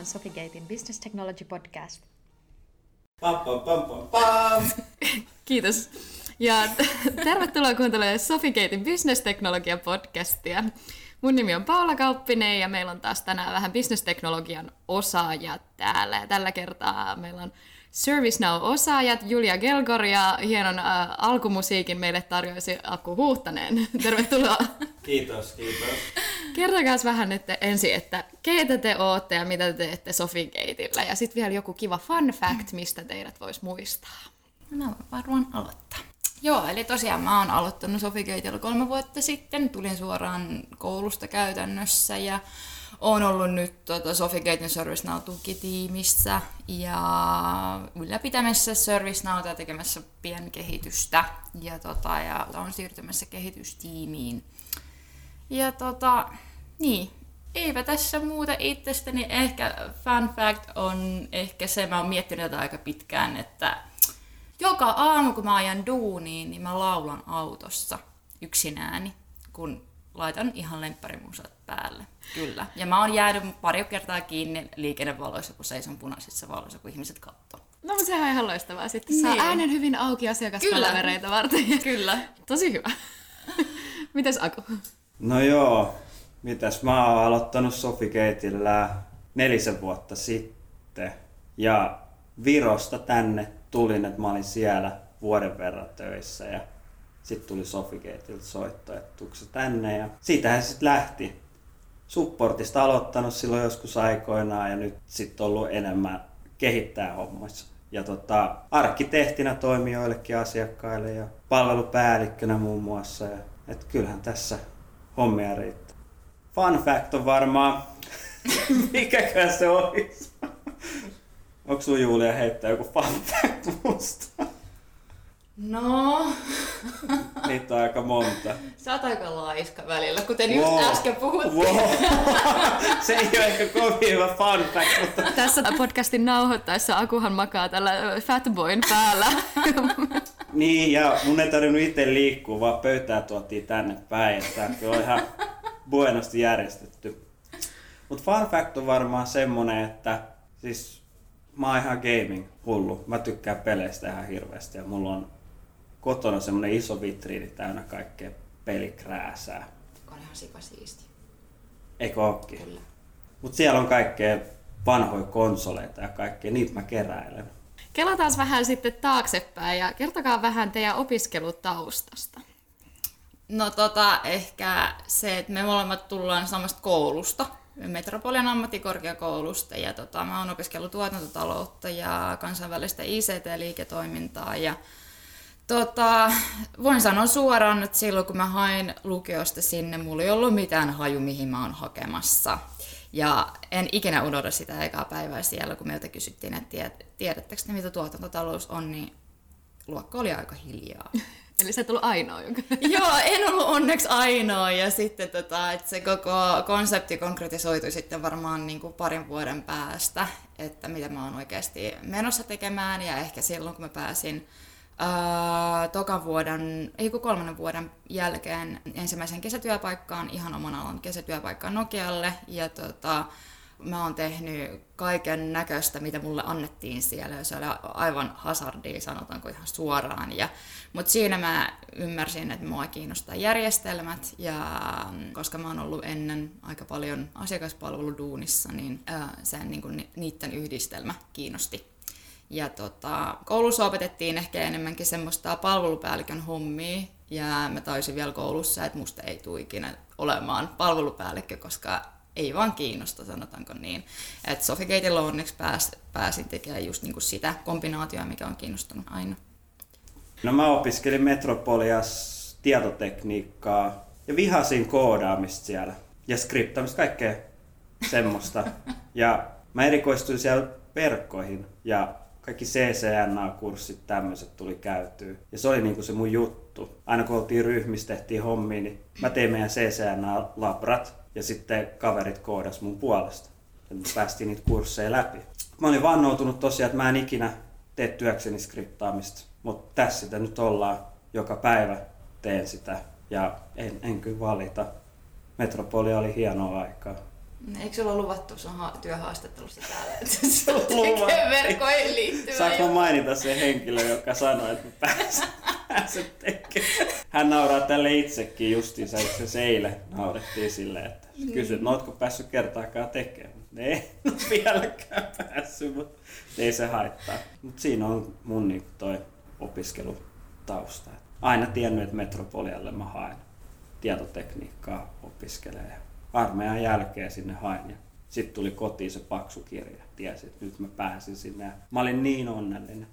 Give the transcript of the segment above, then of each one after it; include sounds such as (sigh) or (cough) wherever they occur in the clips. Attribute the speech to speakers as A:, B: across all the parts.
A: on Sofigatein Business Technology Podcast.
B: Pam, pam, pam, pam, pam. (laughs)
C: Kiitos. Ja tervetuloa kuuntelemaan Sofigatein Business Teknologia podcastia. Mun nimi on Paula Kauppinen ja meillä on taas tänään vähän bisnesteknologian osaajat täällä. Ja tällä kertaa meillä on ServiceNow-osaajat Julia Gelgor ja hienon äh, alkumusiikin meille tarjoisi Akku Huhtanen. (laughs) Tervetuloa.
B: Kiitos, kiitos.
C: Kertokaa vähän että ensin, että keitä te ootte ja mitä te teette Sofigateilla. Ja sitten vielä joku kiva fun fact, mistä teidät vois muistaa.
D: Mä voin varmaan aloittaa. Joo, eli tosiaan mä oon aloittanut Sofigateilla kolme vuotta sitten. Tulin suoraan koulusta käytännössä ja oon ollut nyt tota, Sofigatein ServiceNow-tukitiimissä ja ylläpitämässä ServiceNowta tekemässä pienkehitystä ja, tota, ja on siirtymässä kehitystiimiin. Ja tota, niin, eipä tässä muuta itsestäni. Ehkä fun fact on ehkä se, mä oon miettinyt tätä aika pitkään, että joka aamu kun mä ajan duuniin, niin mä laulan autossa yksinääni, kun laitan ihan lempparimusat päälle. Kyllä. Ja mä oon jäänyt pari kertaa kiinni liikennevaloissa, kun seison punaisissa valoissa, kun ihmiset katsoo.
C: No mutta sehän on ihan loistavaa. Sitten saa
D: Niin.
C: äänen hyvin auki asiakaspalvereita varten. (laughs)
D: Kyllä.
C: Tosi hyvä. (laughs) Mites Aku?
B: No joo, mitäs mä oon aloittanut Sofigateillä nelisen vuotta sitten. Ja Virosta tänne tulin, että mä olin siellä vuoden verran töissä ja sitten tuli Sofigateilta soitto, että tuutko tänne ja siitähän sitten lähti. Supportista aloittanut silloin joskus aikoinaan ja nyt sitten ollut enemmän kehittää hommassa. Ja tota, arkkitehtinä toimii joillekin asiakkaille ja palvelupäällikkönä muun muassa. Ja, et kyllähän tässä hommia riittää. Fun fact on varmaan, (laughs) mikäkään se olisi. Onko sun Julia heittää joku fun fact musta?
D: No, (laughs)
B: Niitä on aika monta.
D: sä oot aika laiska välillä, kuten just
B: Wow.
D: äsken puhuttiin.
B: Wow. (laughs) Se ei ole ehkä kovin hyvä fun fact, mutta
C: Tässä podcastin nauhoittaessa Akuhan makaa tällä Fatboyn päällä. (laughs)
B: Niin, ja mun ei tarvinnut itse liikkua, vaan pöytää tuotiin tänne päin. Kyllä on ihan buenosti järjestetty. Mutta fun fact on varmaan semmonen, että siis mä oon ihan gaming hullu. Mä tykkään peleistä ihan hirveästi ja mulla on kotona semmonen iso vitriini täynnä kaikkea pelikrääsää.
D: On ihan sikasiisti.
B: Eikö ookin?
D: Kyllä.
B: Mut siellä on kaikkea vanhoja konsoleita ja kaikkea, niitä mä keräilen.
C: Kelataan vähän sitten taaksepäin ja kertokaa vähän teidän opiskelutaustasta.
D: No tota, ehkä se, että me molemmat tullaan samasta koulusta, Metropolian ammattikorkeakoulusta, ja tota, mä oon opiskellut tuotantotaloutta ja kansainvälistä ICT-liiketoimintaa, ja tota, voin sanoa suoraan, että silloin kun mä hain lukiosta sinne, mulla ei ollut mitään haju, mihin mä oon hakemassa. Ja en ikinä unohda sitä ekaa päivää siellä, kun meiltä kysyttiin, että tied- tiedättekö te, mitä tuotantotalous on, niin luokka oli aika hiljaa. (laughs)
C: Eli sä et ollut ainoa, joka... (laughs)
D: Joo, en ollut onneksi ainoa. Ja sitten tota, että se koko konsepti konkretisoitui sitten varmaan niin kuin parin vuoden päästä, että mitä mä oon oikeasti menossa tekemään. Ja ehkä silloin, kun mä pääsin tokan vuoden, ei kun kolmannen vuoden jälkeen ensimmäisen kesätyöpaikkaan, ihan oman alan kesätyöpaikkaan Nokialle. Ja tota, mä oon tehnyt kaiken näköistä, mitä mulle annettiin siellä, se oli aivan hazardia, sanotaanko ihan suoraan. Ja, mutta siinä mä ymmärsin, että mua kiinnostaa järjestelmät, ja mm, koska mä oon ollut ennen aika paljon asiakaspalveluduunissa, niin ää, sen niin kuin, niiden yhdistelmä kiinnosti. Ja tota, koulussa opetettiin ehkä enemmänkin semmoista palvelupäällikön hommia, ja mä taisin vielä koulussa, että musta ei tule ikinä olemaan palvelupäällikkö, koska ei vaan kiinnosta, sanotaanko niin. Että Sofigateilla onneksi pääs, pääsin tekemään just niinku sitä kombinaatioa, mikä on kiinnostanut aina.
B: No mä opiskelin Metropolias tietotekniikkaa ja vihasin koodaamista siellä ja skriptaamista, kaikkea semmoista. (laughs) Ja mä erikoistuin siellä verkkoihin ja kaikki CCNA-kurssit tämmöiset tuli käytyä. Ja se oli niinku se mun juttu. Aina kun oltiin ryhmissä, tehtiin hommia, niin mä tein meidän CCNA-labrat ja sitten kaverit koodas mun puolesta. Ja me päästiin niitä kursseja läpi. Mä olin vannoutunut tosiaan, että mä en ikinä tee työkseni skriptaamista. Mutta tässä sitä nyt ollaan. Joka päivä teen sitä ja en, en kyllä valita. Metropolia oli hienoa aikaa.
D: Eikö sulla luvattu sun ha- työhaastattelussa täällä, että (laughs) sulla tekee verkkoihin liittyvää?
B: Saanko mainita se henkilö, joka sanoi, että (laughs) pääsen tekemään? Hän nauraa tälle itsekin justiinsa, itse se eilen naurettiin silleen, että kysyt, no ootko päässyt kertaakaan tekemään? Ei, (laughs) no vieläkään päässyt, mutta ei se haittaa. Mutta siinä on mun niin toi opiskelutausta. Aina tiennyt, että Metropolialle mä haen tietotekniikkaa opiskelee. Armeijan jälkeen sinne hain ja sitten tuli kotiin se paksu kirja. Tiesin, että nyt mä pääsin sinne. Ja mä olin niin onnellinen.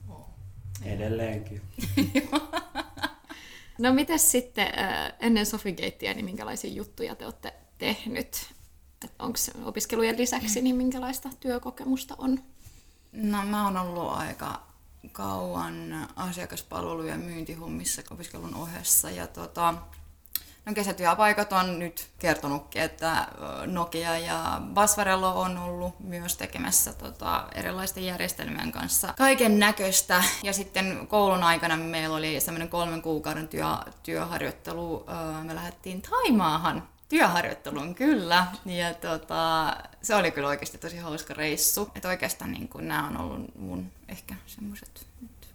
B: Edelleenkin. (laughs)
C: No mites sitten äh, ennen Sofigatea, niin minkälaisia juttuja te olette tehnyt? Onko opiskelujen lisäksi, niin minkälaista työkokemusta on?
D: No mä oon ollut aika kauan asiakaspalvelu- ja myyntihommissa opiskelun ohessa. Ja tota, no kesätyöpaikat on nyt kertonutkin, että Nokia ja Basvarello on ollut myös tekemässä tota, erilaisten järjestelmien kanssa kaiken näköistä. Ja sitten koulun aikana meillä oli semmoinen kolmen kuukauden työ, työharjoittelu. Me lähdettiin Taimaahan työharjoitteluun kyllä. Ja tota, se oli kyllä oikeasti tosi hauska reissu. Että oikeastaan niin kun, nämä on ollut mun ehkä semmoiset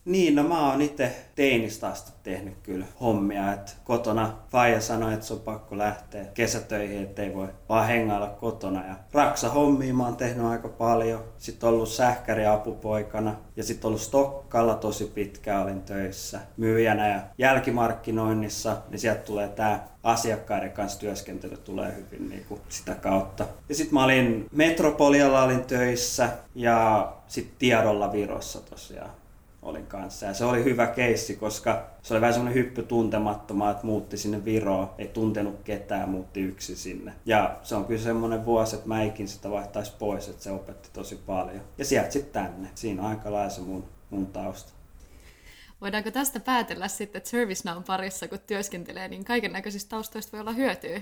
B: niin, no mä oon itse teinistä asti tehnyt kyllä hommia, että kotona Faija sanoi, että se on pakko lähteä kesätöihin, ettei voi vaan hengailla kotona. Ja raksa hommia mä oon tehnyt aika paljon. Sitten ollut sähkäri apupoikana ja sitten ollut Stokkalla tosi pitkään olin töissä myyjänä ja jälkimarkkinoinnissa, niin sieltä tulee tää asiakkaiden kanssa työskentely tulee hyvin niin kuin sitä kautta. Ja sitten mä olin Metropolialla olin töissä ja sitten Tiedolla Virossa tosiaan olin kanssa. Ja se oli hyvä keissi, koska se oli vähän semmoinen hyppy tuntemattomaa, että muutti sinne Viroon, ei tuntenut ketään, muutti yksi sinne. Ja se on kyllä semmoinen vuosi, että mä ikin sitä vaihtaisi pois, että se opetti tosi paljon. Ja sieltä sitten tänne. Siinä on aika lailla se mun, mun tausta.
C: Voidaanko tästä päätellä sitten, että ServiceNown parissa, kun työskentelee, niin kaiken näköisistä taustoista voi olla hyötyä?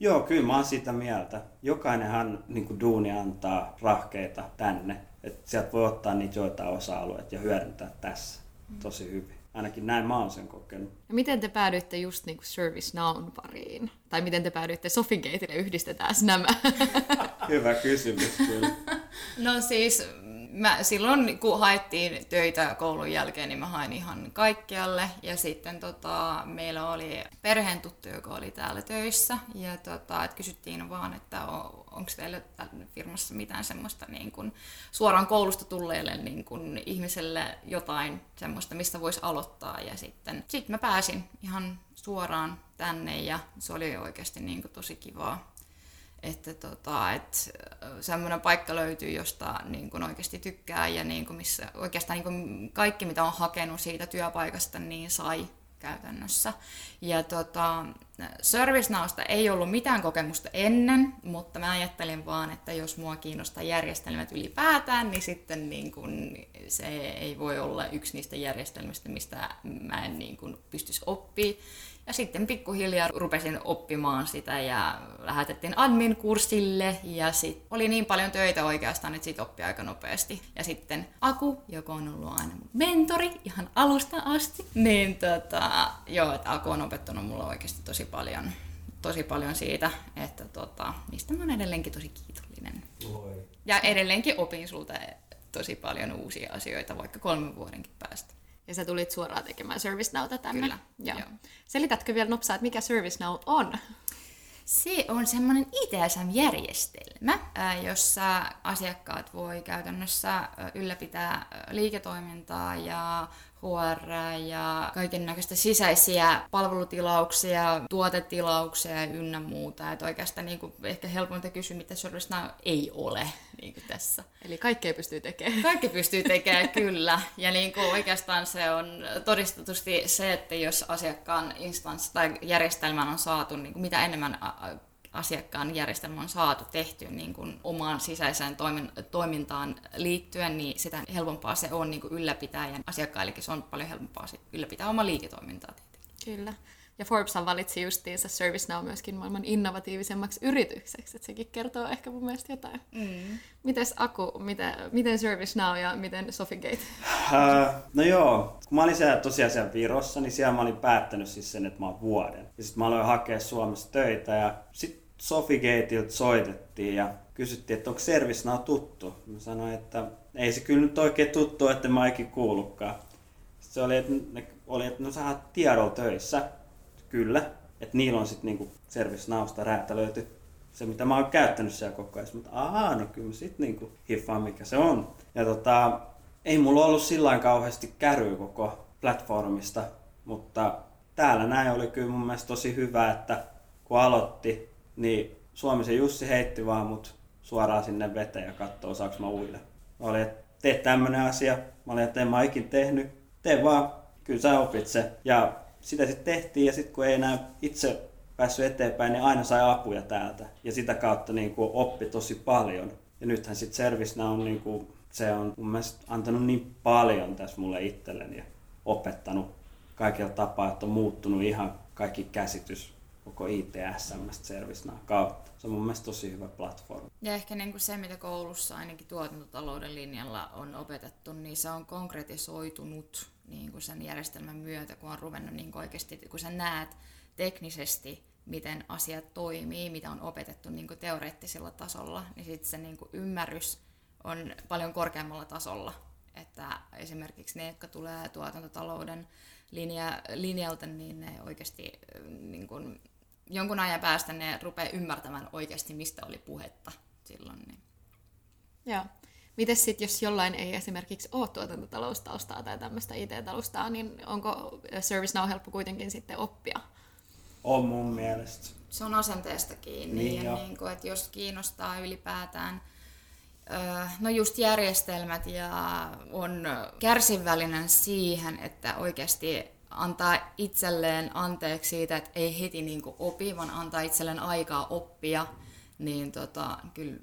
B: Joo, kyllä mä oon sitä mieltä. Jokainenhan niin kuin duuni antaa rahkeita tänne. Et sieltä voi ottaa niitä joitain osa-alueita ja hyödyntää tässä tosi hyvin. Ainakin näin mä oon sen kokenut.
C: Ja miten te päädyitte just niin kuin ServiceNown pariin? Tai miten te päädyitte Sofigateille yhdistetään nämä? (laughs)
B: Hyvä kysymys kyllä.
D: No siis mä silloin kun haettiin töitä koulun jälkeen, niin mä hain ihan kaikkialle. Ja sitten tota, meillä oli perheen tuttu, joka oli täällä töissä. Ja tota, et kysyttiin vaan, että on, onko teillä firmassa mitään semmoista niin kun, suoraan koulusta tulleille niin kun, ihmiselle jotain semmoista, mistä voisi aloittaa. Ja sitten sit mä pääsin ihan suoraan tänne ja se oli oikeasti niin kun, tosi kivaa että tota, et semmoinen paikka löytyy, josta niin kun oikeasti tykkää ja niin kun missä oikeastaan niin kun kaikki, mitä on hakenut siitä työpaikasta, niin sai käytännössä. Ja tota, ServiceNowsta ei ollut mitään kokemusta ennen, mutta mä ajattelin vaan, että jos mua kiinnostaa järjestelmät ylipäätään, niin sitten niin kun se ei voi olla yksi niistä järjestelmistä, mistä mä en niin kun pystyisi oppimaan. Ja sitten pikkuhiljaa rupesin oppimaan sitä ja lähetettiin admin-kurssille ja sitten oli niin paljon töitä oikeastaan, että siitä oppi aika nopeasti. Ja sitten Aku, joka on ollut aina mun mentori ihan alusta asti, niin tota, joo, että Aku on opettanut mulle oikeasti tosi paljon, tosi paljon siitä, että tota, mistä mä oon edelleenkin tosi kiitollinen. Oi. Ja edelleenkin opin sulta tosi paljon uusia asioita, vaikka kolmen vuodenkin päästä.
C: Ja sä tulit suoraan tekemään ServiceNowta tänne.
D: Kyllä,
C: joo. joo. Selitätkö vielä nopsaa, että mikä ServiceNow on?
D: Se on semmoinen ITSM-järjestelmä, jossa asiakkaat voi käytännössä ylläpitää liiketoimintaa ja HR ja kaiken näköistä sisäisiä palvelutilauksia, tuotetilauksia ynnä muuta. Että oikeastaan niin kuin, ehkä helpointa kysyä, mitä ServiceNow ei ole niin kuin tässä.
C: Eli kaikkea pystyy tekemään.
D: Kaikki pystyy tekemään, (laughs) kyllä. Ja niin kuin oikeastaan se on todistetusti se, että jos asiakkaan instanssi tai järjestelmän on saatu, niin kuin mitä enemmän asiakkaan järjestelmä on saatu tehtyä niin kuin omaan sisäiseen toimin, toimintaan liittyen, niin sitä helpompaa se on niin kuin ylläpitää ja asiakkaillekin se on paljon helpompaa ylläpitää omaa liiketoimintaa. Tietenkin.
C: Kyllä. Ja Forbes valitsi justiinsa ServiceNow myöskin maailman innovatiivisemmaksi yritykseksi, että sekin kertoo ehkä mun mielestä jotain. Mm. Mites Aku, miten, miten ServiceNow ja miten Sofigate?
B: Uh, no joo, kun mä olin siellä tosiaan siellä Virossa, niin siellä mä olin päättänyt siis sen, että mä oon vuoden. Ja sitten mä aloin hakea Suomessa töitä ja sitten Sofigateilta soitettiin ja kysyttiin, että onko ServiceNow tuttu. Mä sanoin, että ei se kyllä nyt oikein tuttu, että mä eikin kuullutkaan. Sitten se oli, että, ne, oli, että no sä tiedolla töissä. Kyllä. Että niillä on sitten niinku ServiceNowsta räätälöity se, mitä mä oon käyttänyt siellä koko ajan. Mutta ahaa, no kyllä mä sit niinku hiffaan, mikä se on. Ja tota, ei mulla ollut sillä kauheasti käryä koko platformista, mutta täällä näin oli kyllä mun mielestä tosi hyvä, että kun aloitti, niin Suomisen Jussi heitti vaan mut suoraan sinne veteen ja katsoo, saaks mä uille. Mä olin, että tee tämmönen asia. Mä olin, että en mä ikin tehnyt. Tee vaan, kyllä sä opit se. Ja sitä sitten tehtiin ja sitten kun ei enää itse päässyt eteenpäin, niin aina sai apuja täältä. Ja sitä kautta niin kuin oppi tosi paljon. Ja nythän sitten ServiceNow on, niin kuin, se on mun mielestä antanut niin paljon tässä mulle itselleni ja opettanut kaikilla tapaa, että on muuttunut ihan kaikki käsitys koko ITSM ServiceNow kautta. Se on mun mielestä tosi hyvä platformi.
D: Ja ehkä niin kuin se, mitä koulussa ainakin tuotantotalouden linjalla on opetettu, niin se on konkretisoitunut niin kuin sen järjestelmän myötä, kun on ruvennut niin kuin oikeasti, kun sä näet teknisesti, miten asiat toimii, mitä on opetettu niin kuin teoreettisella tasolla, niin sitten se niin kuin ymmärrys on paljon korkeammalla tasolla. Että esimerkiksi ne, jotka tulee tuotantotalouden linja, linjalta, niin ne oikeasti niin kuin, jonkun ajan päästä ne rupeaa ymmärtämään oikeasti, mistä oli puhetta silloin. Niin.
C: Joo. Miten sitten, jos jollain ei esimerkiksi ole tuotantotaloustaustaa tai tämmöistä IT-taustaa, niin onko ServiceNow helppo kuitenkin sitten oppia?
B: On mun mielestä.
D: Se on asenteesta kiinni. Niin ja niin kuin, että jos kiinnostaa ylipäätään no just järjestelmät ja on kärsivällinen siihen, että oikeasti antaa itselleen anteeksi siitä, että ei heti niin opi, vaan antaa itselleen aikaa oppia, niin tota, kyllä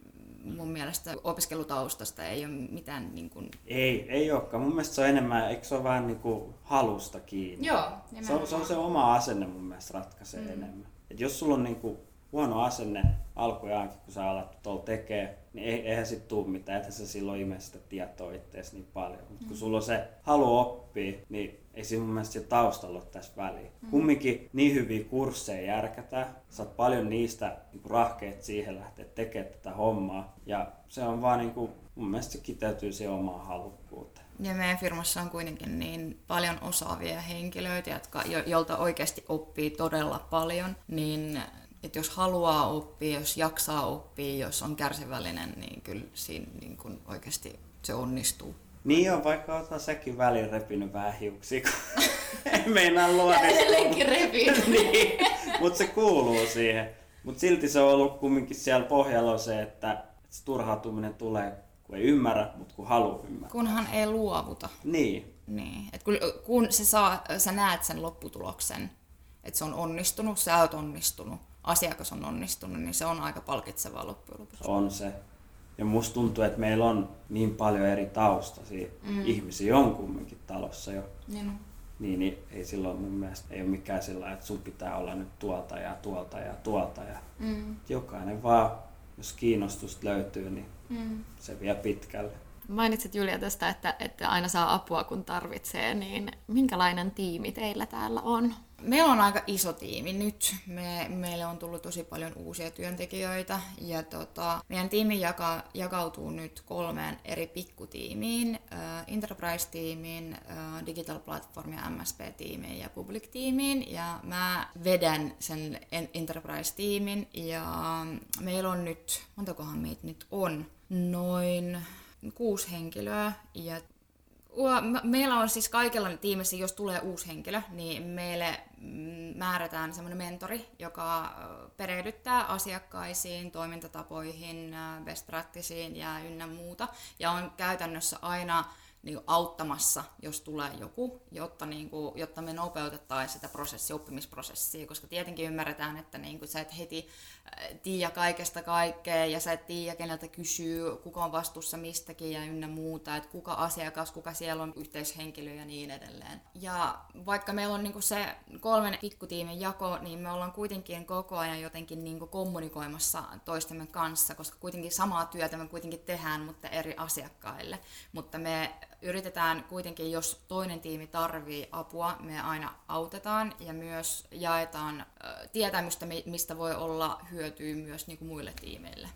D: mun mielestä opiskelutaustasta ei ole mitään... Niin kuin...
B: Ei, ei olekaan. Mun mielestä se on enemmän, eikö se ole vähän niin kuin halusta kiinni?
D: Joo,
B: se on, se on se oma asenne mun mielestä ratkaisee mm. enemmän. Et jos sulla on niin kuin huono asenne alkujaankin, kun sä alat tuolla tekee, niin eihän sit tuu mitään, että sä silloin ime sitä tietoa niin paljon. Mutta kun mm. sulla on se halu oppia, niin ei siinä mun mielestä taustalla ole tässä väliä. Mm. Kumminkin niin hyviä kursseja järkätään, saat paljon niistä niin rahkeet siihen lähteä tekemään tätä hommaa. Ja se on vaan niin kuin, mun mielestä se kiteytyy siihen omaan halukkuuteen.
D: Ja meidän firmassa on kuitenkin niin paljon osaavia henkilöitä, jotka, jo, jolta oikeasti oppii todella paljon, niin että jos haluaa oppia, jos jaksaa oppia, jos on kärsivällinen, niin kyllä siinä niin kun oikeasti se onnistuu.
B: Niin on, vaikka otan säkin väliin repinyt vähän hiuksia, kun (laughs) ei meinaa luoda.
D: Edelleenkin repinyt. (laughs)
B: niin, mutta se kuuluu siihen. Mutta silti se on ollut kumminkin siellä pohjalla se, että se turhautuminen tulee, kun ei ymmärrä, mutta kun haluaa ymmärtää.
D: Kunhan ei luovuta.
B: Niin.
D: Niin. Et kun, kun se saa, sä näet sen lopputuloksen, että se on onnistunut, sä oot onnistunut, asiakas on onnistunut, niin se on aika palkitsevaa loppujen lopuksi.
B: On se. Ja musta tuntuu, että meillä on niin paljon eri taustaisia mm. ihmisiä on kumminkin talossa jo.
D: Niin.
B: Niin, niin ei silloin mun mielestä ei ole mikään sillä että sun pitää olla nyt tuolta ja tuolta ja tuolta. Ja mm. Jokainen vaan, jos kiinnostusta löytyy, niin mm. se vie pitkälle.
C: Mainitsit Julia tästä, että, että aina saa apua kun tarvitsee, niin minkälainen tiimi teillä täällä on?
D: Meillä on aika iso tiimi nyt. Me, meille on tullut tosi paljon uusia työntekijöitä ja tota, meidän tiimi jaka, jakautuu nyt kolmeen eri pikkutiimiin. Äh, Enterprise-tiimiin, äh, Digital Platform ja MSP-tiimiin ja Public-tiimiin. Ja mä vedän sen Enterprise-tiimin ja meillä on nyt, montakohan meitä nyt on, noin kuusi henkilöä ja Meillä on siis kaikilla tiimissä, jos tulee uusi henkilö, niin meille mm, määrätään semmoinen mentori, joka perehdyttää asiakkaisiin, toimintatapoihin, best practiceen ja ynnä muuta. Ja on käytännössä aina niin auttamassa, jos tulee joku, jotta, niin kuin, jotta me nopeutettaisiin sitä prosessia, oppimisprosessia, koska tietenkin ymmärretään, että niin kuin, sä et heti äh, tiedä kaikesta kaikkea ja sä et tiedä, keneltä kysyy, kuka on vastuussa mistäkin ja ynnä muuta, että kuka asiakas, kuka siellä on yhteishenkilö ja niin edelleen. Ja vaikka meillä on niin kuin se kolmen pikkutiimin jako, niin me ollaan kuitenkin koko ajan jotenkin niin kuin kommunikoimassa toistemme kanssa, koska kuitenkin samaa työtä me kuitenkin tehdään, mutta eri asiakkaille. Mutta me yritetään kuitenkin, jos toinen tiimi tarvii apua, me aina autetaan ja myös jaetaan tietämystä, mistä voi olla hyötyä myös niin kuin muille tiimeille.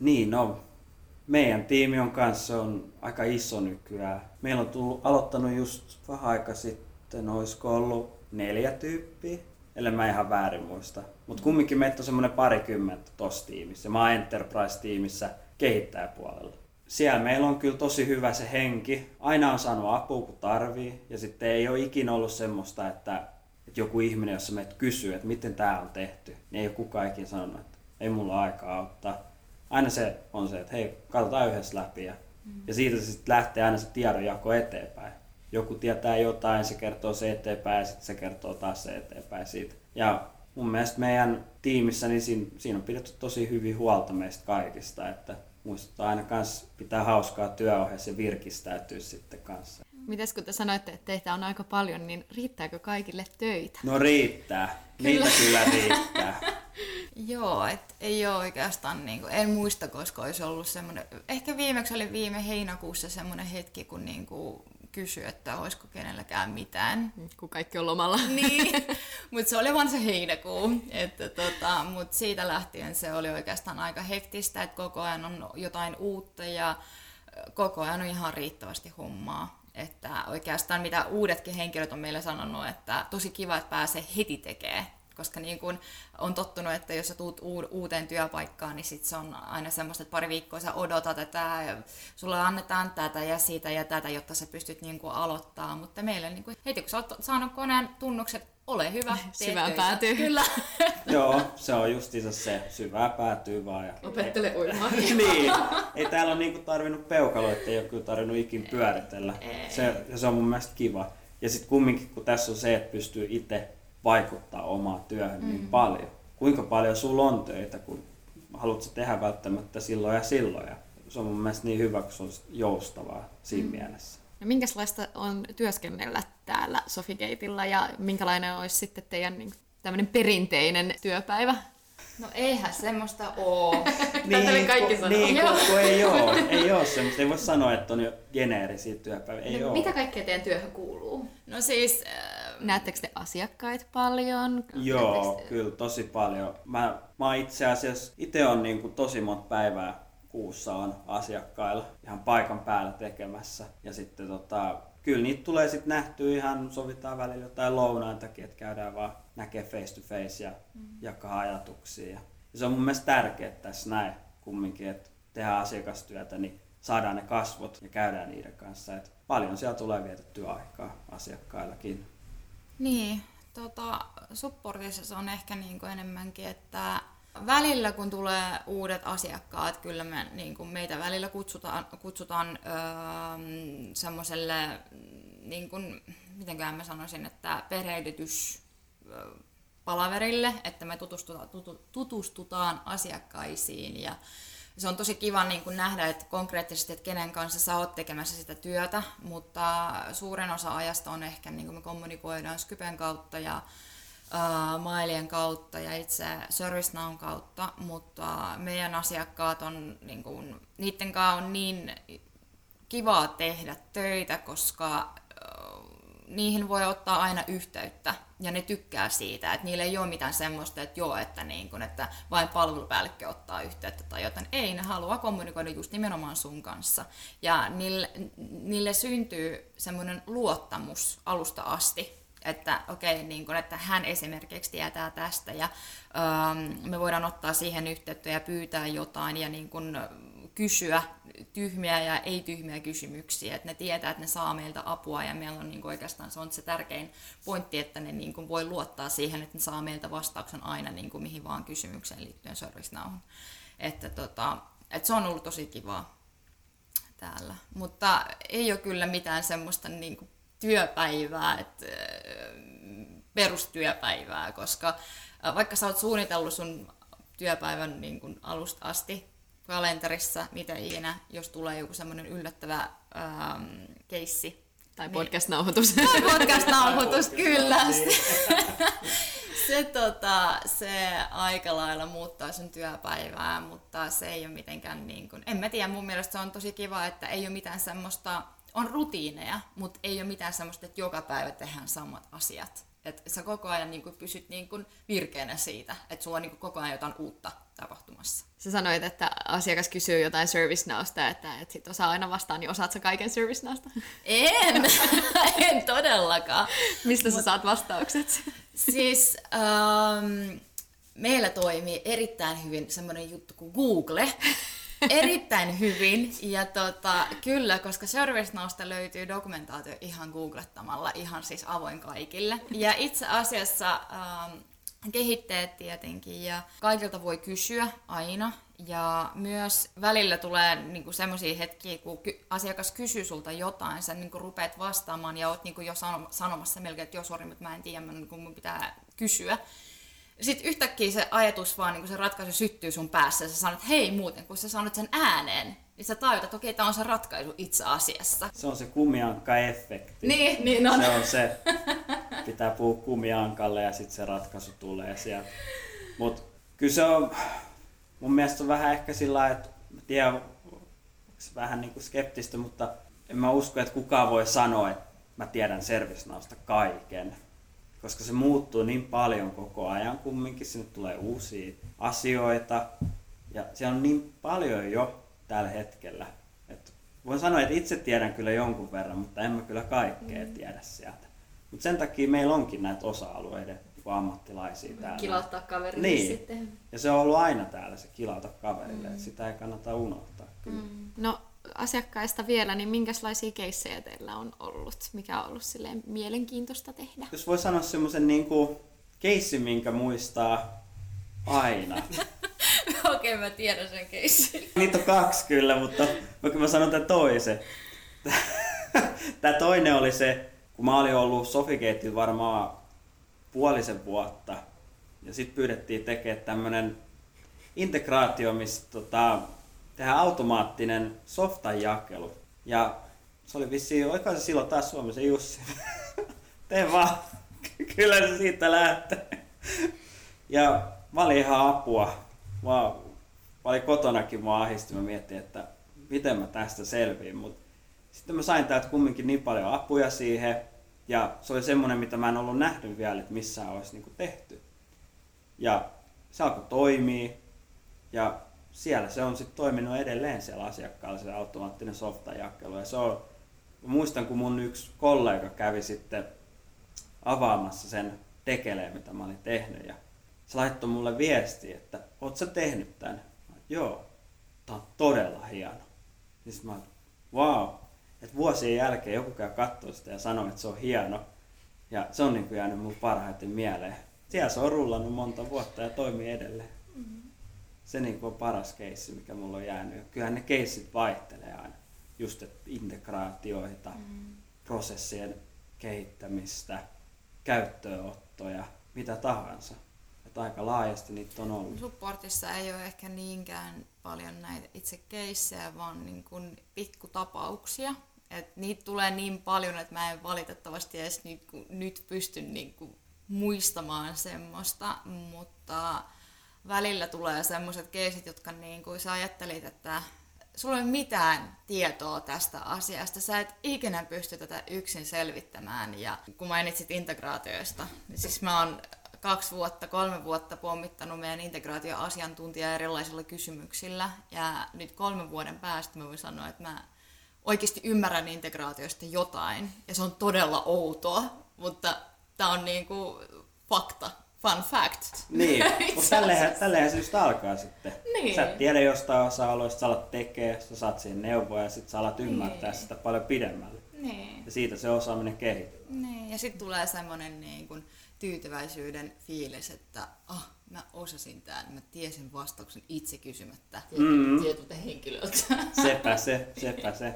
B: Niin, no meidän tiimi on kanssa on aika iso nykyään. Meillä on tullut, aloittanut just vähän aika sitten, olisiko ollut neljä tyyppiä, ellei mä ihan väärin muista. Mutta kumminkin meitä on semmoinen parikymmentä tossa tiimissä. Mä oon Enterprise-tiimissä kehittäjäpuolella. Siellä meillä on kyllä tosi hyvä se henki. Aina on saanut apua kun tarvii. Ja sitten ei ole ikinä ollut semmoista, että, että joku ihminen, jossa meitä kysyy, että miten tämä on tehty, niin ei ole kukaan ikinä sanonut, että ei mulla aikaa auttaa. Aina se on se, että hei, katsotaan yhdessä läpi. Ja, mm. ja siitä se sitten lähtee aina se tiedonjako eteenpäin. Joku tietää jotain, se kertoo se eteenpäin ja sitten se kertoo taas se eteenpäin siitä. Ja mun mielestä meidän tiimissä niin siinä, siinä on pidetty tosi hyvin huolta meistä kaikista, että muistuttaa aina kans pitää hauskaa työohjeessa ja virkistäytyä sitten kanssa.
C: Mites kun te sanoitte, että teitä on aika paljon, niin riittääkö kaikille töitä?
B: No riittää. Kyllä. Niitä kyllä riittää. (laughs)
D: Joo, et ei ole oikeastaan, niin kuin, en muista, koska olisi ollut semmoinen, ehkä viimeksi oli viime heinäkuussa semmoinen hetki, kun niin kysyi, että olisiko kenelläkään mitään.
C: Kun kaikki on lomalla. (laughs)
D: niin, mutta se oli vaan se heinäkuu. Että tota, mutta siitä lähtien se oli oikeastaan aika hektistä, että koko ajan on jotain uutta ja koko ajan on ihan riittävästi hommaa. Että oikeastaan mitä uudetkin henkilöt on meille sanonut, että tosi kiva, että pääsee heti tekemään koska niin kun on tottunut, että jos sä tuut uuteen työpaikkaan, niin sit se on aina semmoista, että pari viikkoa sä odotat, että sulle annetaan tätä ja siitä ja tätä, jotta sä pystyt niin kuin aloittaa. Mutta meille niin kuin, heti kun sä oot saanut koneen tunnukset, ole hyvä, (laughs)
C: Syvään päätyy.
D: Kyllä. (laughs)
B: Joo, se on justiinsa se, syvää päätyy vaan. Ja...
C: Opettele uimaan. (laughs)
B: niin, ei täällä ole niinku tarvinnut peukaloita, ei ole kyllä tarvinnut ikin pyöritellä. Se, se on mun mielestä kiva. Ja sitten kumminkin, kun tässä on se, että pystyy itse vaikuttaa omaan työhön niin mm. niin paljon. Kuinka paljon sulla on töitä, kun haluat tehdä välttämättä silloin ja silloin. Ja se on mun mielestä niin hyvä, kun se on joustavaa siinä mm. mielessä.
C: No minkälaista on työskennellä täällä Sofigateilla ja minkälainen olisi sitten teidän niin, tämmöinen perinteinen työpäivä?
D: No eihän semmoista oo. (laughs)
B: niin,
C: kaikki
B: ku, niin, kun, kun ei oo. Ei oo semmoista. Ei voi sanoa, että on jo geneerisiä työpäiviä. Ei no,
C: mitä kaikkea teidän työhön kuuluu?
D: No siis...
C: Näettekö te asiakkaita paljon?
B: Joo, te... kyllä tosi paljon. Mä, mä itse asiassa itse on niin kuin tosi monta päivää kuussa on asiakkailla ihan paikan päällä tekemässä. Ja sitten tota, kyllä niitä tulee sitten nähtyä ihan, sovitaan välillä jotain lounaitakin, että käydään vaan näkee face to face ja mm. jakaa ajatuksia. Ja se on mun mielestä tärkeää tässä näin kumminkin, että tehdään asiakastyötä, niin saadaan ne kasvot ja käydään niiden kanssa. Et paljon siellä tulee vietettyä aikaa asiakkaillakin.
D: Niin, tota, supportissa se on ehkä niin enemmänkin, että välillä kun tulee uudet asiakkaat, kyllä me, niin meitä välillä kutsutaan, kutsutaan öö, semmoiselle, niin kuin, mitenkään mä sanoisin, että perehdytys palaverille, että me tutustutaan, tutustutaan asiakkaisiin ja se on tosi kiva niin kuin nähdä että konkreettisesti, että kenen kanssa sä oot tekemässä sitä työtä, mutta suurin osa ajasta on ehkä, niin kuin me kommunikoidaan Skypen kautta ja uh, mailien kautta ja itse ServiceNown kautta, mutta meidän asiakkaat on, niin kuin, niiden kanssa on niin kivaa tehdä töitä, koska niihin voi ottaa aina yhteyttä ja ne tykkää siitä, että niillä ei ole mitään semmoista, että joo, että, niin kun, että vain palvelupäällikkö ottaa yhteyttä tai jotain. Ei, ne haluaa kommunikoida just nimenomaan sun kanssa. Ja niille, niille syntyy semmoinen luottamus alusta asti, että okei, okay, niin kun, että hän esimerkiksi tietää tästä ja ähm, me voidaan ottaa siihen yhteyttä ja pyytää jotain ja niin kun, kysyä tyhmiä ja ei-tyhmiä kysymyksiä, että ne tietää, että ne saa meiltä apua ja meillä on niin kuin oikeastaan se on se tärkein pointti, että ne niin kuin voi luottaa siihen, että ne saa meiltä vastauksen aina niin kuin mihin vaan kysymykseen liittyen ServiceNowhun. Että, tota, että se on ollut tosi kivaa täällä, mutta ei ole kyllä mitään semmoista niin kuin työpäivää, että, perustyöpäivää, koska vaikka sä oot suunnitellut sun työpäivän niin kuin alusta asti, kalenterissa, mitä ikinä, jos tulee joku semmoinen yllättävä ähm, keissi.
C: Tai podcast-nauhoitus.
D: Tai podcast-nauhoitus, (laughs) kyllä. (laughs) se, tota, se aika lailla muuttaa sun työpäivää, mutta se ei ole mitenkään niin kuin, en mä tiedä, mun mielestä se on tosi kiva, että ei ole mitään semmoista, on rutiineja, mutta ei ole mitään semmoista, että joka päivä tehdään samat asiat. Että sä koko ajan niin kuin, pysyt niin kuin, virkeänä siitä, että sulla on niin kuin, koko ajan jotain uutta tapahtumassa.
C: Sä sanoit, että asiakas kysyy jotain ServiceNowsta, että et sit osaa aina vastaan, niin osaat sä kaiken ServiceNowsta?
D: En, (laughs) en todellakaan.
C: Mistä sä saat vastaukset?
D: Siis ähm, meillä toimii erittäin hyvin semmoinen juttu kuin Google. Erittäin hyvin. Ja tota, kyllä, koska ServiceNowsta löytyy dokumentaatio ihan googlettamalla, ihan siis avoin kaikille. Ja itse asiassa ähm, kehittäjät tietenkin ja kaikilta voi kysyä aina. Ja myös välillä tulee niinku semmoisia hetkiä, kun ky- asiakas kysyy sulta jotain, sä niinku rupeat vastaamaan ja oot niinku jo sanomassa melkein, että joo, sori, mutta mä en tiedä, mä, niinku, mun pitää kysyä. Sitten yhtäkkiä se ajatus vaan, niin se ratkaisu syttyy sun päässä ja sä sanot, hei muuten, kun sä sanot sen ääneen, niin sä tajutat, että okei, tämä on se ratkaisu itse asiassa.
B: Se on se kumiankka-efekti.
D: Niin, niin on.
B: Se on se. Pitää puhua kumiankalle ja sitten se ratkaisu tulee sieltä. Mutta kyllä se on, mun mielestä on vähän ehkä sillä että mä tiedän, vähän niin kuin skeptistä, mutta en mä usko, että kukaan voi sanoa, että mä tiedän ServiceNowsta kaiken. Koska se muuttuu niin paljon koko ajan kumminkin, sinne tulee uusia asioita. Ja siellä on niin paljon jo tällä hetkellä. Et voin sanoa, että itse tiedän kyllä jonkun verran, mutta en mä kyllä kaikkea mm. tiedä sieltä. Mutta sen takia meillä onkin näitä osa-alueiden niin ammattilaisia täällä.
C: Kilauttaa kaverille
B: niin.
C: sitten.
B: Ja se on ollut aina täällä se kilauta kaverille, mm. että sitä ei kannata unohtaa. Kyllä. Mm.
C: No asiakkaista vielä, niin minkälaisia keissejä teillä on ollut? Mikä on ollut silleen mielenkiintoista tehdä?
B: Jos voi sanoa semmoisen niin keissin, minkä muistaa aina. (laughs)
D: Okei, okay, mä tiedän sen keissin.
B: Niitä on kaksi kyllä, mutta vaikka mä sanon tämän toisen. (laughs) Tämä toinen oli se, kun mä olin ollut Sofikeitillä varmaan puolisen vuotta. Ja sitten pyydettiin tekemään tämmöinen integraatio, missä tota, tehdään automaattinen softan jakelu. Ja se oli vissiin, oliko se silloin taas Suomessa Jussi? (laughs) Tee vaan, kyllä se siitä lähtee. Ja mä olin ihan apua. Mä, mä olin kotonakin, mä ahistin, mä mietin, että miten mä tästä selviin. Mut sitten mä sain täältä kumminkin niin paljon apuja siihen. Ja se oli semmoinen, mitä mä en ollut nähnyt vielä, että missään olisi niin tehty. Ja se alkoi toimia. Ja siellä se on sitten toiminut edelleen siellä asiakkaalla, se automaattinen softajakelu. Ja se on, muistan, kun mun yksi kollega kävi sitten avaamassa sen tekeleen, mitä mä olin tehnyt. Ja se laittoi mulle viesti, että oot sä tehnyt tän? Mä, Joo, tää on todella hieno. Niin mä wow, että vuosien jälkeen joku käy katsoo sitä ja sanoo, että se on hieno. Ja se on niin kuin jäänyt mun parhaiten mieleen. Siellä se on rullannut monta vuotta ja toimii edelleen. Mm-hmm. Se niin kuin on paras keissi, mikä mulla on jäänyt. Kyllähän ne keissit vaihtelee aina. Just että integraatioita, mm-hmm. prosessien kehittämistä, käyttöönottoja, mitä tahansa. Että aika laajasti niitä on ollut.
D: Supportissa ei ole ehkä niinkään paljon näitä itse keissejä, vaan niin kuin pikkutapauksia. Et niitä tulee niin paljon, että mä en valitettavasti edes niin kuin, nyt pysty niin kuin, muistamaan semmoista, mutta välillä tulee semmoiset keisit, jotka niin kuin sä ajattelit, että sulla ei ole mitään tietoa tästä asiasta, sä et ikinä pysty tätä yksin selvittämään. Ja kun mainitsit integraatioista, niin siis mä oon kaksi vuotta, kolme vuotta pommittanut meidän integraatioasiantuntijaa erilaisilla kysymyksillä. Ja nyt kolmen vuoden päästä mä voin sanoa, että mä oikeasti ymmärrän integraatiosta jotain. Ja se on todella outoa, mutta tämä on niinku fakta. Fun fact.
B: Niin, mutta tälleen, tälleen se just alkaa sitten.
D: Niin.
B: Sä et tiedä jostain osa-alueesta, sä alat tekee, sä saat siihen neuvoja ja sitten sä alat ymmärtää niin. sitä paljon pidemmälle.
D: Niin.
B: Ja siitä se osaaminen kehittyy.
D: Niin, ja sitten tulee semmoinen niin kun, tyytyväisyyden fiilis, että ah, mä osasin tämän, mä tiesin vastauksen itse kysymättä mm-hmm. tietyltä henkilöltä. (laughs)
B: Sepä se, sepä se.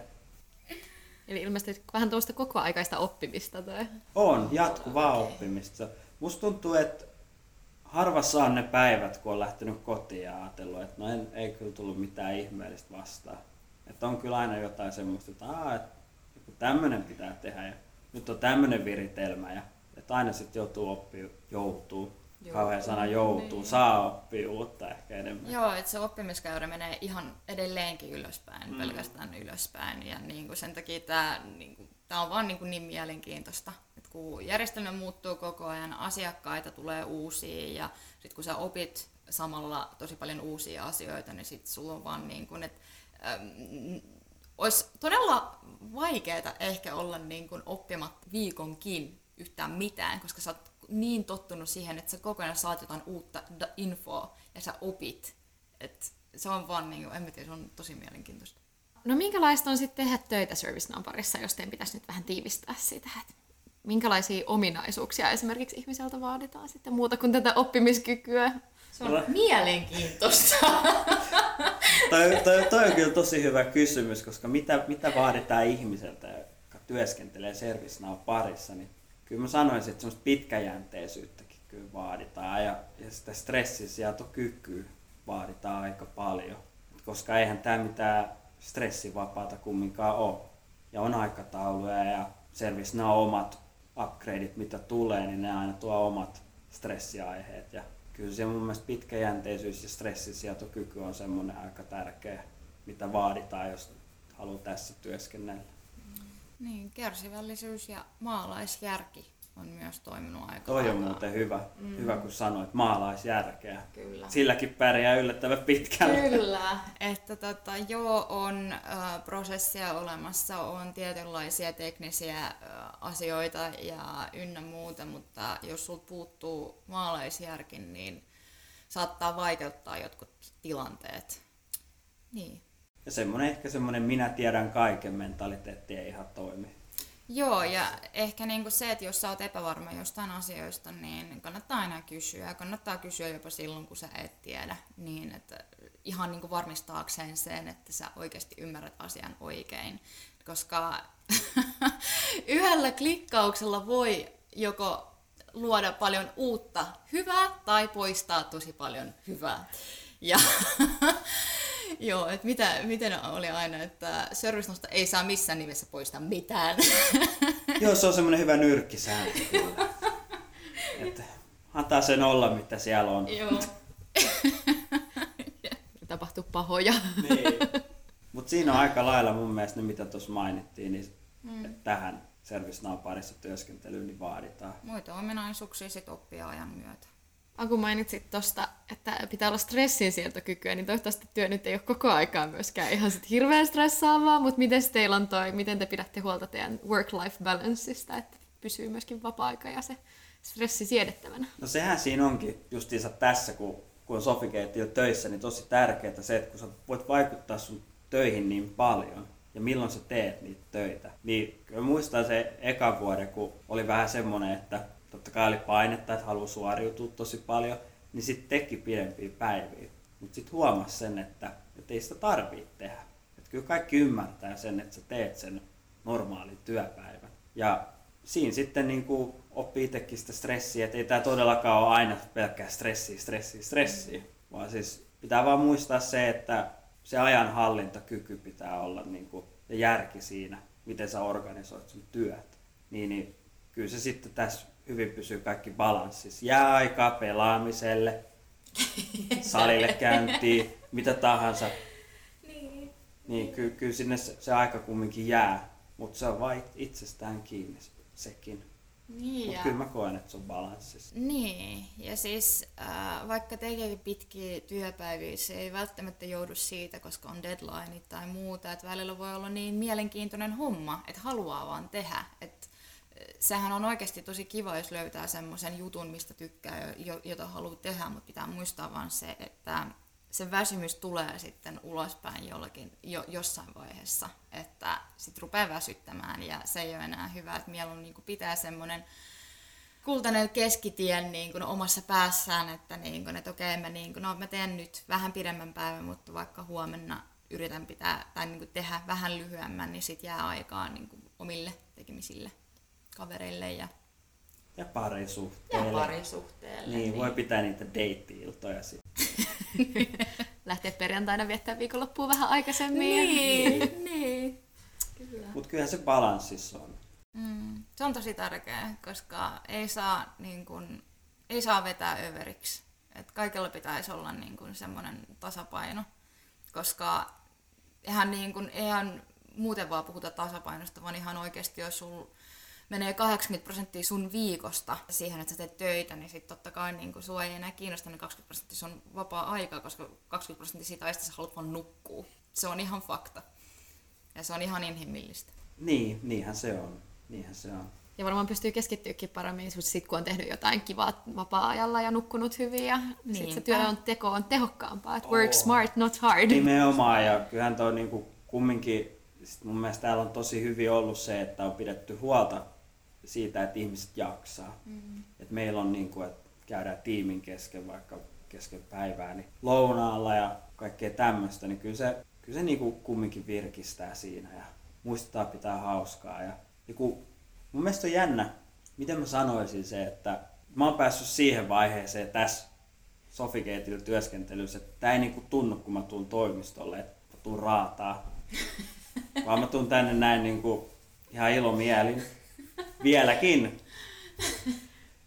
C: Eli ilmeisesti vähän tuosta kokoaikaista oppimista tai?
B: On, jatkuvaa okay. oppimista. Musta tuntuu, että harvassa on ne päivät, kun on lähtenyt kotiin ja ajatellut, että no en, ei kyllä tullut mitään ihmeellistä vastaan. Että on kyllä aina jotain semmoista, että, Aa, että tämmöinen pitää tehdä ja nyt on tämmöinen viritelmä ja että aina sitten joutuu oppi, joutuu, kauhean sana joutuu, niin. saa oppia uutta ehkä enemmän.
D: Joo, että se oppimiskäyrä menee ihan edelleenkin ylöspäin, mm. pelkästään ylöspäin. Ja niin kuin sen takia tämä niin kuin, on vaan niin, kuin niin mielenkiintoista, että kun järjestelmä muuttuu koko ajan, asiakkaita tulee uusia ja sitten kun sä opit samalla tosi paljon uusia asioita, niin sitten sulla on vaan niin kuin, että ähm, olisi todella vaikeaa ehkä olla niin kuin oppimatta viikonkin yhtään mitään, koska sä oot niin tottunut siihen, että sä koko ajan saat jotain uutta infoa ja sä opit. Et se on vaan, niin kuin, en mä tiedä, se on tosi mielenkiintoista.
C: No minkälaista on sitten tehdä töitä ServiceNown parissa, jos teidän pitäisi nyt vähän tiivistää sitä, että minkälaisia ominaisuuksia esimerkiksi ihmiseltä vaaditaan sitten muuta kuin tätä oppimiskykyä?
D: Se on mielenkiintoista. (laughs)
B: toi, toi, toi on kyllä tosi hyvä kysymys, koska mitä, mitä vaaditaan ihmiseltä, joka työskentelee ServiceNow parissa, niin kyllä mä sanoisin, että semmoista pitkäjänteisyyttäkin kyllä vaaditaan ja, ja sitä stressisietokykyä vaaditaan aika paljon. Koska eihän tämä mitään stressivapaata kumminkaan ole. Ja on aikatauluja ja ServiceNow omat upgradeit, mitä tulee, niin ne aina tuo omat stressiaiheet. Ja kyllä se mun mielestä pitkäjänteisyys ja stressisietokyky on semmoinen aika tärkeä, mitä vaaditaan, jos haluaa tässä työskennellä.
D: Niin, kärsivällisyys ja maalaisjärki on myös toiminut aika
B: Toi on muuten hyvä, mm. hyvä kun sanoit, maalaisjärkeä. Kyllä. Silläkin pärjää yllättävän pitkälle.
D: Kyllä, että tota, joo, on äh, prosessia olemassa, on tietynlaisia teknisiä äh, asioita ja ynnä muuta, mutta jos sulta puuttuu maalaisjärki, niin saattaa vaikeuttaa jotkut tilanteet. Niin.
B: Ja semmoinen ehkä semmoinen minä tiedän kaiken mentaliteetti ei ihan toimi.
D: Joo, ja ehkä niinku se, että jos sä oot epävarma jostain asioista, niin kannattaa aina kysyä. Ja kannattaa kysyä jopa silloin, kun sä et tiedä. Niin, että ihan niinku varmistaakseen sen, että sä oikeasti ymmärrät asian oikein. Koska (laughs) yhdellä klikkauksella voi joko luoda paljon uutta hyvää tai poistaa tosi paljon hyvää. Ja (laughs) (laughs) Joo, että mitä, miten oli aina, että servicenosta ei saa missään nimessä poistaa mitään. (laughs)
B: Joo, se on semmoinen hyvä nyrkkisääntö kyllä. (laughs) Että antaa sen olla, mitä siellä on.
D: Joo.
C: Tapahtuu pahoja.
B: niin. Mutta siinä on aika lailla mun mielestä ne, mitä tuossa mainittiin, niin mm. tähän ServiceNow parissa työskentelyyn niin vaaditaan.
D: Muita ominaisuuksia sitten oppia ajan myötä.
C: Aku mainitsit tuosta, että pitää olla stressinsietokykyä, niin toivottavasti työ nyt ei ole koko aikaa myöskään ihan sit hirveän stressaavaa, mutta miten teillä on toi, miten te pidätte huolta teidän work-life balanceista, että pysyy myöskin vapaa-aika ja se stressi siedettävänä?
B: No sehän siinä onkin justiinsa tässä, kun, kun on Sofikeetti töissä, niin tosi tärkeää se, että kun sä voit vaikuttaa sun töihin niin paljon, ja milloin sä teet niitä töitä. Niin kyllä muistan se eka vuoden, kun oli vähän semmoinen, että totta kai oli painetta, että haluaa suoriutua tosi paljon, niin sitten teki pidempiä päiviä. Mutta sitten huomasi sen, että, että ei sitä tarvitse tehdä. Että kyllä kaikki ymmärtää sen, että sä teet sen normaalin työpäivän. Ja siinä sitten niin kuin oppii itsekin sitä stressiä, että ei tämä todellakaan ole aina pelkkää stressiä, stressiä, stressiä. Vaan siis pitää vaan muistaa se, että se ajanhallintakyky pitää olla niin kuin, ja järki siinä, miten sä organisoit sun työt. Niin, niin kyllä se sitten tässä hyvin pysyy kaikki balanssissa. Jää aikaa pelaamiselle, (laughs) salille käyntiin, mitä tahansa. Niin. Niin, ky- kyllä sinne se, se aika kumminkin jää, mutta se on vain itsestään kiinni sekin. Niin, Mut ja... kyllä mä koen, että se on balanssissa.
D: Niin, ja siis äh, vaikka tekeekin pitkiä työpäiviä, se ei välttämättä joudu siitä, koska on deadline tai muuta, että välillä voi olla niin mielenkiintoinen homma, että haluaa vaan tehdä. Että sehän on oikeasti tosi kiva, jos löytää semmoisen jutun, mistä tykkää, jota haluaa tehdä, mutta pitää muistaa vaan se, että se väsymys tulee sitten ulospäin jollakin, jo, jossain vaiheessa, että sitten rupeaa väsyttämään ja se ei ole enää hyvä, että mieluummin niin pitää semmoinen kultainen keskitien niin kuin omassa päässään, että, niin kuin, että okei, mä, niin kuin, no, mä teen nyt vähän pidemmän päivän, mutta vaikka huomenna yritän pitää tai niin kuin tehdä vähän lyhyemmän, niin sitten jää aikaa niin kuin omille tekemisille kavereille ja
B: ja parisuhteelle.
D: Ja parisuhteelle.
B: Niin, niin. voi pitää niitä deitti-iltoja sitten. (laughs)
C: Lähteä perjantaina viettää viikonloppua vähän aikaisemmin.
D: Niin, ja... niin.
B: Kyllä. Mutta kyllähän se balanssissa on.
D: Mm, se on tosi tärkeää, koska ei saa niin kun, ei saa vetää överiksi. Et kaikella pitäisi olla niin kuin semmoinen tasapaino, koska eihän, niin kuin, eihän muuten vaan puhuta tasapainosta, vaan ihan oikeasti, jos sul menee 80 prosenttia sun viikosta siihen, että sä teet töitä, niin sitten totta kai niin kun sua ei enää kiinnosta ne 20 prosenttia sun vapaa-aikaa, koska 20 prosenttia siitä ajasta sä haluat vaan nukkua. Se on ihan fakta. Ja se on ihan inhimillistä.
B: Niin, niinhän se on. Niinhän se on.
C: Ja varmaan pystyy keskittyykin paremmin, sit kun on tehnyt jotain kivaa vapaa-ajalla ja nukkunut hyvin ja niin sit se työ on teko on tehokkaampaa. Että work smart, not hard.
B: Nimenomaan ja kyllähän toi niinku kumminkin, sit mun mielestä täällä on tosi hyvin ollut se, että on pidetty huolta siitä, että ihmiset jaksaa. Mm. Et meillä on niinku, että käydään tiimin kesken vaikka kesken päivää, niin lounaalla ja kaikkea tämmöistä, niin kyllä se, kyllä se niinku kumminkin virkistää siinä ja muistetaan pitää hauskaa. Ja, ja kun mun mielestä on jännä, miten mä sanoisin se, että mä oon päässyt siihen vaiheeseen tässä Sofikeetillä työskentelyssä, että tää ei niinku tunnu, kun mä tuun toimistolle, että mä tuun raataa. (laughs) Vaan mä tuun tänne näin niinku ihan ilomielin. Vieläkin.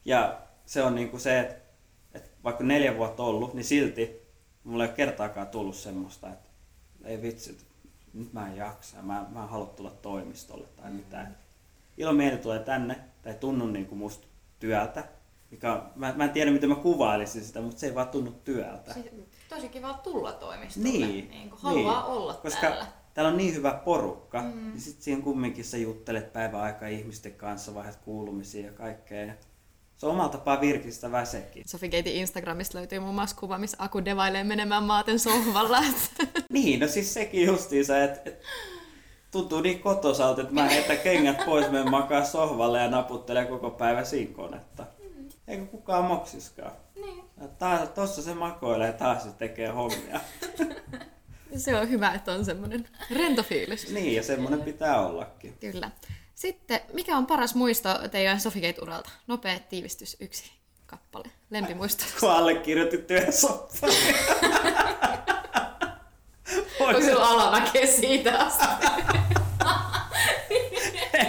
B: Ja se on niinku se, että, että vaikka neljä vuotta ollut, niin silti mulla ei ole kertaakaan tullut semmoista, että ei vitsi, nyt mä en jaksa, mä, mä en halua tulla toimistolle tai mitään ilomieli tulee tänne, tai tunnu niin kuin musta työltä. Mikä, mä, mä en tiedä, miten mä kuvailisin sitä, mutta se ei vaan tunnu työltä.
D: Siis, tosi kiva tulla toimistolle.
B: Niin.
D: niin kun haluaa niin. olla
B: Koska
D: täällä.
B: Täällä on niin hyvä porukka, mm. niin sitten siihen kumminkin sä juttelet päivän aikaa ihmisten kanssa, vaihdat kuulumisia ja kaikkea. Se on omalla tapaa virkistävä sekin.
C: Sofi Geitin Instagramista löytyy muun muassa kuva, missä Aku devailee menemään maaten sohvalla. (laughs)
B: niin, no siis sekin justiinsa, että et, tuntuu niin kotosalta, että mä heitän kengät pois, menen makaa sohvalle ja naputtelen koko päivä siinä konetta. Mm. Eikö kukaan moksiskaan.
D: Niin.
B: Taas, tossa se makoilee taas se tekee hommia. (laughs)
C: se on hyvä, että on semmoinen rento fiilis.
B: niin, ja semmoinen pitää ollakin.
C: Kyllä. Sitten, mikä on paras muisto teidän Sofikate-uralta? Nopea tiivistys, yksi kappale. Lempimuisto.
B: Kun allekirjoitit työsoppaa.
C: Onko sinulla alamäkeä siitä asti? (laughs)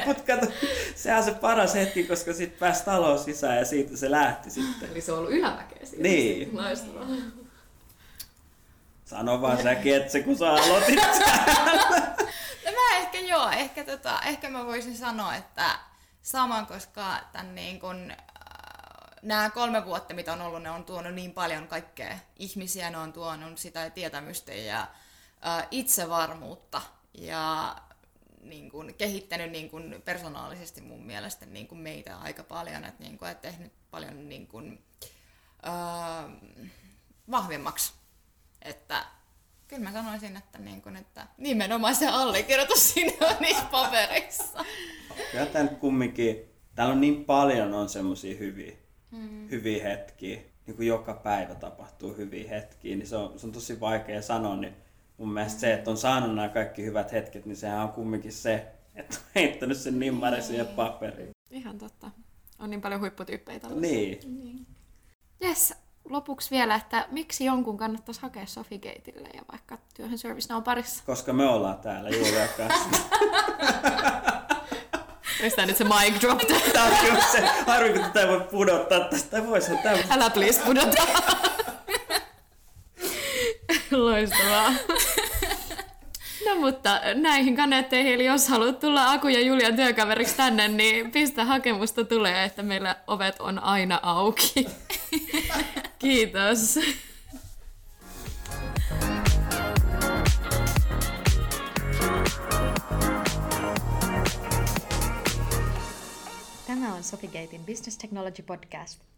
B: Mutta kato, sehän on se paras hetki, koska sitten pääsi taloon sisään ja siitä se lähti sitten.
C: Eli se on ollut ylämäkeä siitä.
B: Niin.
C: Loistavaa.
B: Sano vaan säkin, että se kun sä aloitit (laughs)
D: no mä ehkä joo, ehkä, tota, ehkä mä voisin sanoa, että saman, koska tämän niin kun, äh, nämä kolme vuotta, mitä on ollut, ne on tuonut niin paljon kaikkea ihmisiä, ne on tuonut sitä tietämystä ja äh, itsevarmuutta ja niin kuin, kehittänyt niin kuin, persoonallisesti mun mielestä niin kuin, meitä aika paljon, että, niin kuin, että tehnyt paljon niin kuin, äh, vahvemmaksi. Että kyllä mä sanoisin, että, niin kuin, että nimenomaan se allekirjoitus siinä on niissä papereissa.
B: Kyllä tämän kumminkin, täällä on niin paljon on semmoisia hyviä, mm. hyviä hetkiä. Niin kuin joka päivä tapahtuu hyviä hetkiä, niin se on, se on tosi vaikea sanoa, niin mun mielestä se, että on saanut nämä kaikki hyvät hetket, niin sehän on kumminkin se, että on heittänyt sen nimmari siihen paperiin.
C: Ihan totta. On niin paljon huipputyyppejä
B: Niin.
C: niin. Yes, lopuksi vielä, että miksi jonkun kannattaisi hakea Sofi Gateille ja vaikka työhön Service Now parissa?
B: Koska me ollaan täällä Julia kanssa. (laughs)
C: Onko tämä nyt se mic drop?
B: Tämä on kyllä se, harvi kun tätä ei voi pudottaa tästä. Voisi tämä...
C: Älä please pudota. (laughs) Loistavaa. No mutta näihin kaneetteihin, eli jos haluat tulla Aku ja Julian työkaveriksi tänne, niin pistä hakemusta tulee, että meillä ovet on aina auki. (laughs) Kiitos.
A: Tämä on Sofigatein Business Technology Podcast.